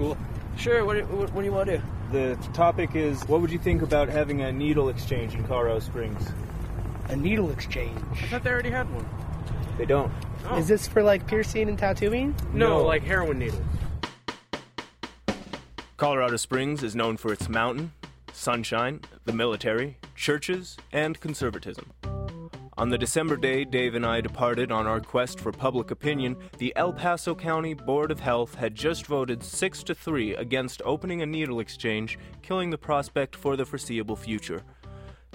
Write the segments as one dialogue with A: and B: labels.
A: cool.
B: Sure. What, do- what, what do you want to do?
C: The topic is what would you think about having a needle exchange in Colorado Springs?
D: A needle exchange.
A: I thought they already had one.
C: They don't.
A: Oh.
D: Is this for like piercing and tattooing?
A: No,
C: No.
A: like heroin needles.
C: Colorado Springs is known for its mountain, sunshine, the military, churches, and conservatism. On the December day Dave and I departed on our quest for public opinion, the El Paso County Board of Health had just voted 6 to 3 against opening a needle exchange, killing the prospect for the foreseeable future.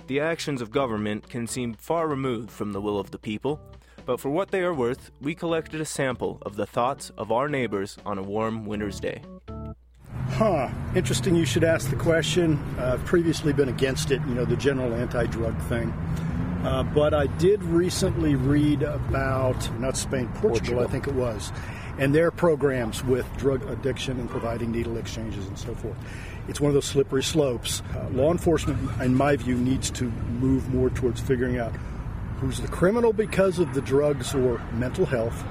C: The actions of government can seem far removed from the will of the people, but for what they are worth, we collected a sample of the thoughts of our neighbors on a warm winter's day.
E: Huh. Interesting you should ask the question. I've previously been against it, you know, the general anti drug thing. Uh, but I did recently read about, not Spain, Portugal, I think it was, and their programs with drug addiction and providing needle exchanges and so forth. It's one of those slippery slopes. Uh, law enforcement, in my view, needs to move more towards figuring out who's the criminal because of the drugs or mental health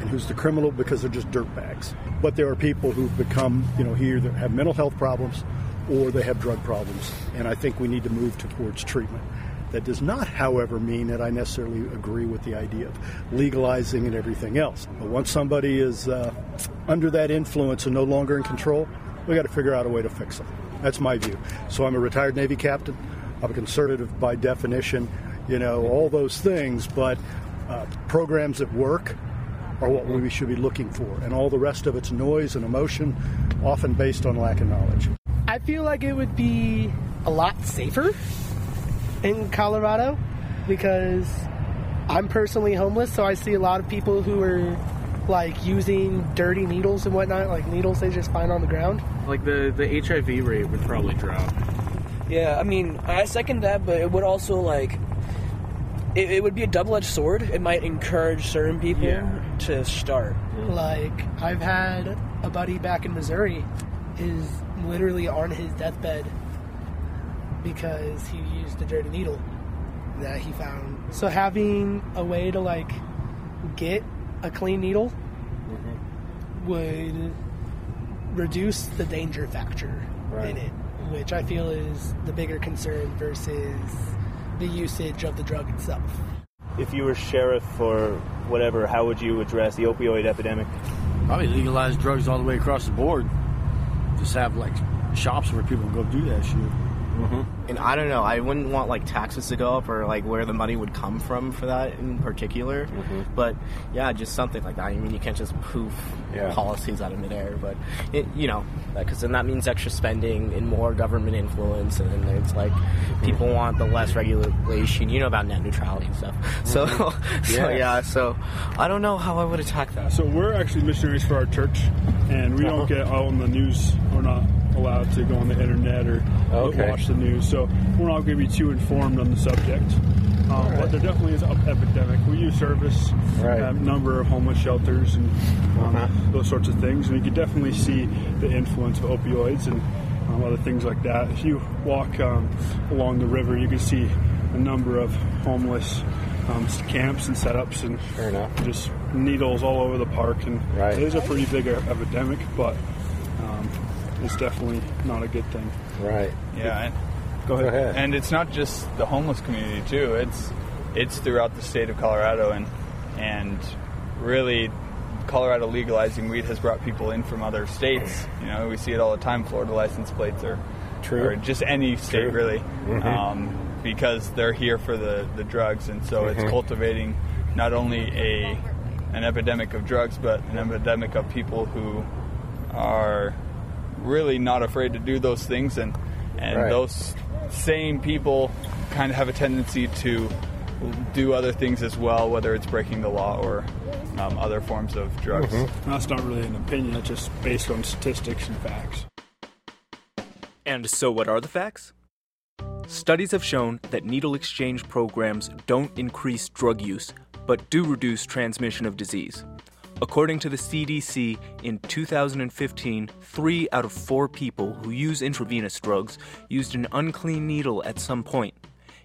E: and who's the criminal because they're just dirtbags. But there are people who've become, you know, here that have mental health problems or they have drug problems. And I think we need to move towards treatment. That does not, however, mean that I necessarily agree with the idea of legalizing and everything else. But once somebody is uh, under that influence and no longer in control, we got to figure out a way to fix them. That's my view. So I'm a retired Navy captain. I'm a conservative by definition, you know, all those things. But uh, programs that work are what we should be looking for. And all the rest of it's noise and emotion, often based on lack of knowledge.
D: I feel like it would be a lot safer in Colorado because I'm personally homeless, so I see a lot of people who are like using dirty needles and whatnot, like needles they just find on the ground.
A: Like the the HIV rate would probably drop.
B: Yeah, I mean, I second that, but it would also like it, it would be a double-edged sword. It might encourage certain people
A: Yeah.
B: to start.
D: Like I've had a buddy back in Missouri is literally on his deathbed because he used a dirty needle that he found. So having a way to like get a clean needle mm-hmm. would reduce the danger factor in it, which I feel is the bigger concern versus the usage of the drug itself.
C: If you were sheriff or whatever, how would you address the opioid epidemic?
F: Probably legalize drugs all the way across the board. Just have like shops where people go do that shit. Mm-hmm.
G: And I don't know, I wouldn't want like taxes to go up or like where the money would come from for that in particular. Mm-hmm. But yeah, just something like that. I mean, you can't just poof
H: Yeah.
G: policies out of midair, but it, you know, because then that means extra spending and more government influence, and then it's like mm-hmm. people want the less regulation. You know about net neutrality and stuff. So, so
H: Yes.
G: yeah, so I don't know how I would attack that.
I: So we're actually missionaries for our church, and we don't uh-huh. get out in the news. We're not allowed to go on the internet or
H: Okay.
I: watch the news, so we're not going to be too informed on the subject. Um, But there definitely is an epidemic. We use service,
H: Right.
I: a number of homeless shelters, and um,
H: Uh-huh.
I: those sorts of things. And you can definitely see the influence of opioids and um, other things like that. If you walk um, along the river, you can see a number of homeless um, camps and setups and
H: Fair enough.
I: just needles all over the park, and
H: Right.
I: it is a pretty big epidemic, but it's definitely not a good thing.
H: Right.
J: Yeah, and,
I: Go ahead.
H: Go ahead.
J: and it's not just the homeless community too. It's it's throughout the state of Colorado, and and really, Colorado legalizing weed has brought people in from other states. You know, we see it all the time. Florida license plates are
H: True.
J: or just any state
H: True.
J: really,
H: Mhm.
J: um, because they're here for the the drugs, and so
H: Mhm.
J: it's cultivating not only a an epidemic of drugs, but an epidemic of people who are really not afraid to do those things and and
H: Right.
J: those same people kind of have a tendency to do other things as well whether it's breaking the law or um, other forms of drugs
H: Mm-hmm.
I: That's not really an opinion; it's just based on statistics and facts.
C: And so, what are the facts? Studies have shown that needle exchange programs don't increase drug use, but do reduce transmission of disease. According to the CDC, in 2015, three out of four people who use intravenous drugs used an unclean needle at some point.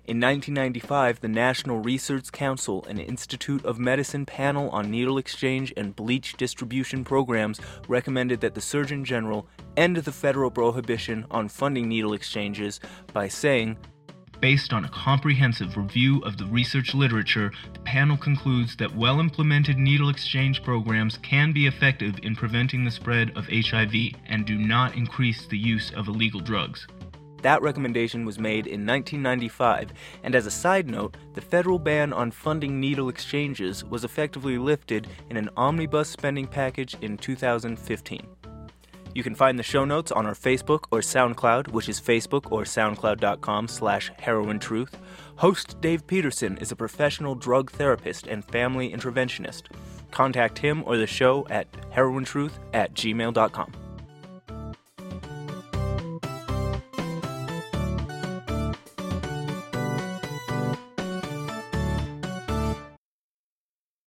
C: In 1995, the National Research Council and Institute of Medicine panel on needle exchange and bleach distribution programs recommended that the Surgeon General end the federal prohibition on funding needle exchanges by saying, Based on a comprehensive review of the research literature, the panel concludes that well implemented needle exchange programs can be effective in preventing the spread of HIV and do not increase the use of illegal drugs. That recommendation was made in 1995, and as a side note, the federal ban on funding needle exchanges was effectively lifted in an omnibus spending package in 2015. You can find the show notes on our Facebook or SoundCloud, which is facebook or soundcloud.com slash herointruth. Host Dave Petersen is a professional drug therapist and family interventionist. Contact him or the show at herointruth at gmail.com.